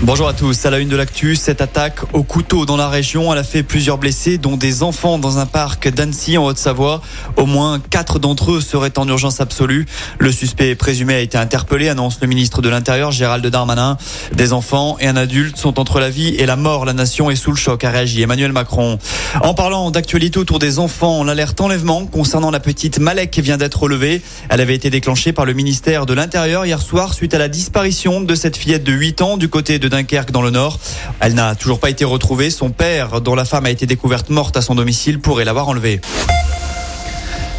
Bonjour à tous. À la une de l'actu, cette attaque au couteau dans la région, elle a fait plusieurs blessés, dont des enfants dans un parc d'Annecy en Haute-Savoie. Au moins quatre d'entre eux seraient en urgence absolue. Le suspect présumé a été interpellé, annonce le ministre de l'Intérieur Gérald Darmanin. Des enfants et un adulte sont entre la vie et la mort. La nation est sous le choc, a réagi Emmanuel Macron. En parlant d'actualité autour des enfants, l'alerte enlèvement concernant la petite Malek vient d'être relevée. Elle avait été déclenchée par le ministère de l'Intérieur hier soir suite à la disparition de cette fillette de 8 ans du côté de Dunkerque dans le Nord. Elle n'a toujours pas été retrouvée. Son père, dont la femme a été découverte morte à son domicile, pourrait l'avoir enlevée.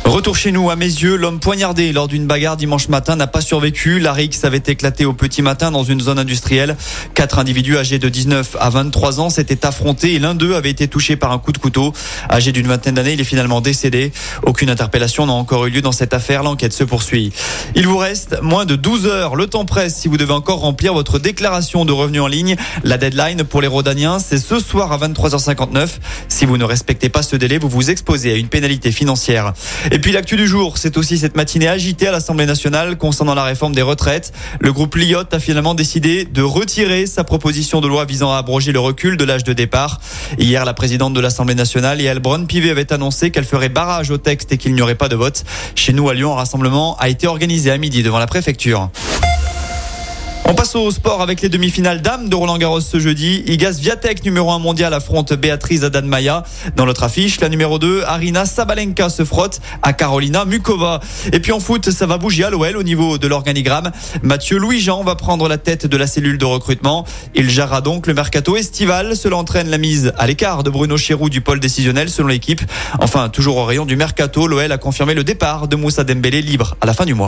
Retour chez nous, à mes yeux, l'homme poignardé lors d'une bagarre dimanche matin n'a pas survécu. La rixe avait éclaté au petit matin dans une zone industrielle. Quatre individus âgés de 19 à 23 ans s'étaient affrontés et l'un d'eux avait été touché par un coup de couteau. Âgé d'une vingtaine d'années, il est finalement décédé. Aucune interpellation n'a encore eu lieu dans cette affaire. L'enquête se poursuit. Il vous reste moins de 12 heures. Le temps presse si vous devez encore remplir votre déclaration de revenus en ligne. La deadline pour les Rodaniens, c'est ce soir à 23h59. Si vous ne respectez pas ce délai, vous vous exposez à une pénalité financière. Puis l'actu du jour, c'est aussi cette matinée agitée à l'Assemblée nationale concernant la réforme des retraites. Le groupe Lyotte a finalement décidé de retirer sa proposition de loi visant à abroger le recul de l'âge de départ. Hier, la présidente de l'Assemblée nationale, Yael Braun-Pivet, avait annoncé qu'elle ferait barrage au texte et qu'il n'y aurait pas de vote. Chez nous, à Lyon, un rassemblement a été organisé à midi devant la préfecture. Passe au sport avec les demi-finales dames de Roland Garros ce jeudi. Igas Viatek, numéro 1 mondial, affronte Béatrice Adanmaya. Dans l'autre affiche, la numéro 2, Arina Sabalenka se frotte à Carolina Mukova. Et puis en foot, ça va bouger à l'OL au niveau de l'organigramme. Mathieu Louis-Jean va prendre la tête de la cellule de recrutement. Il gérera donc le mercato estival. Cela entraîne la mise à l'écart de Bruno Chirou du pôle décisionnel selon l'équipe. Enfin, toujours au rayon du mercato, l'OL a confirmé le départ de Moussa Dembélé libre à la fin du mois.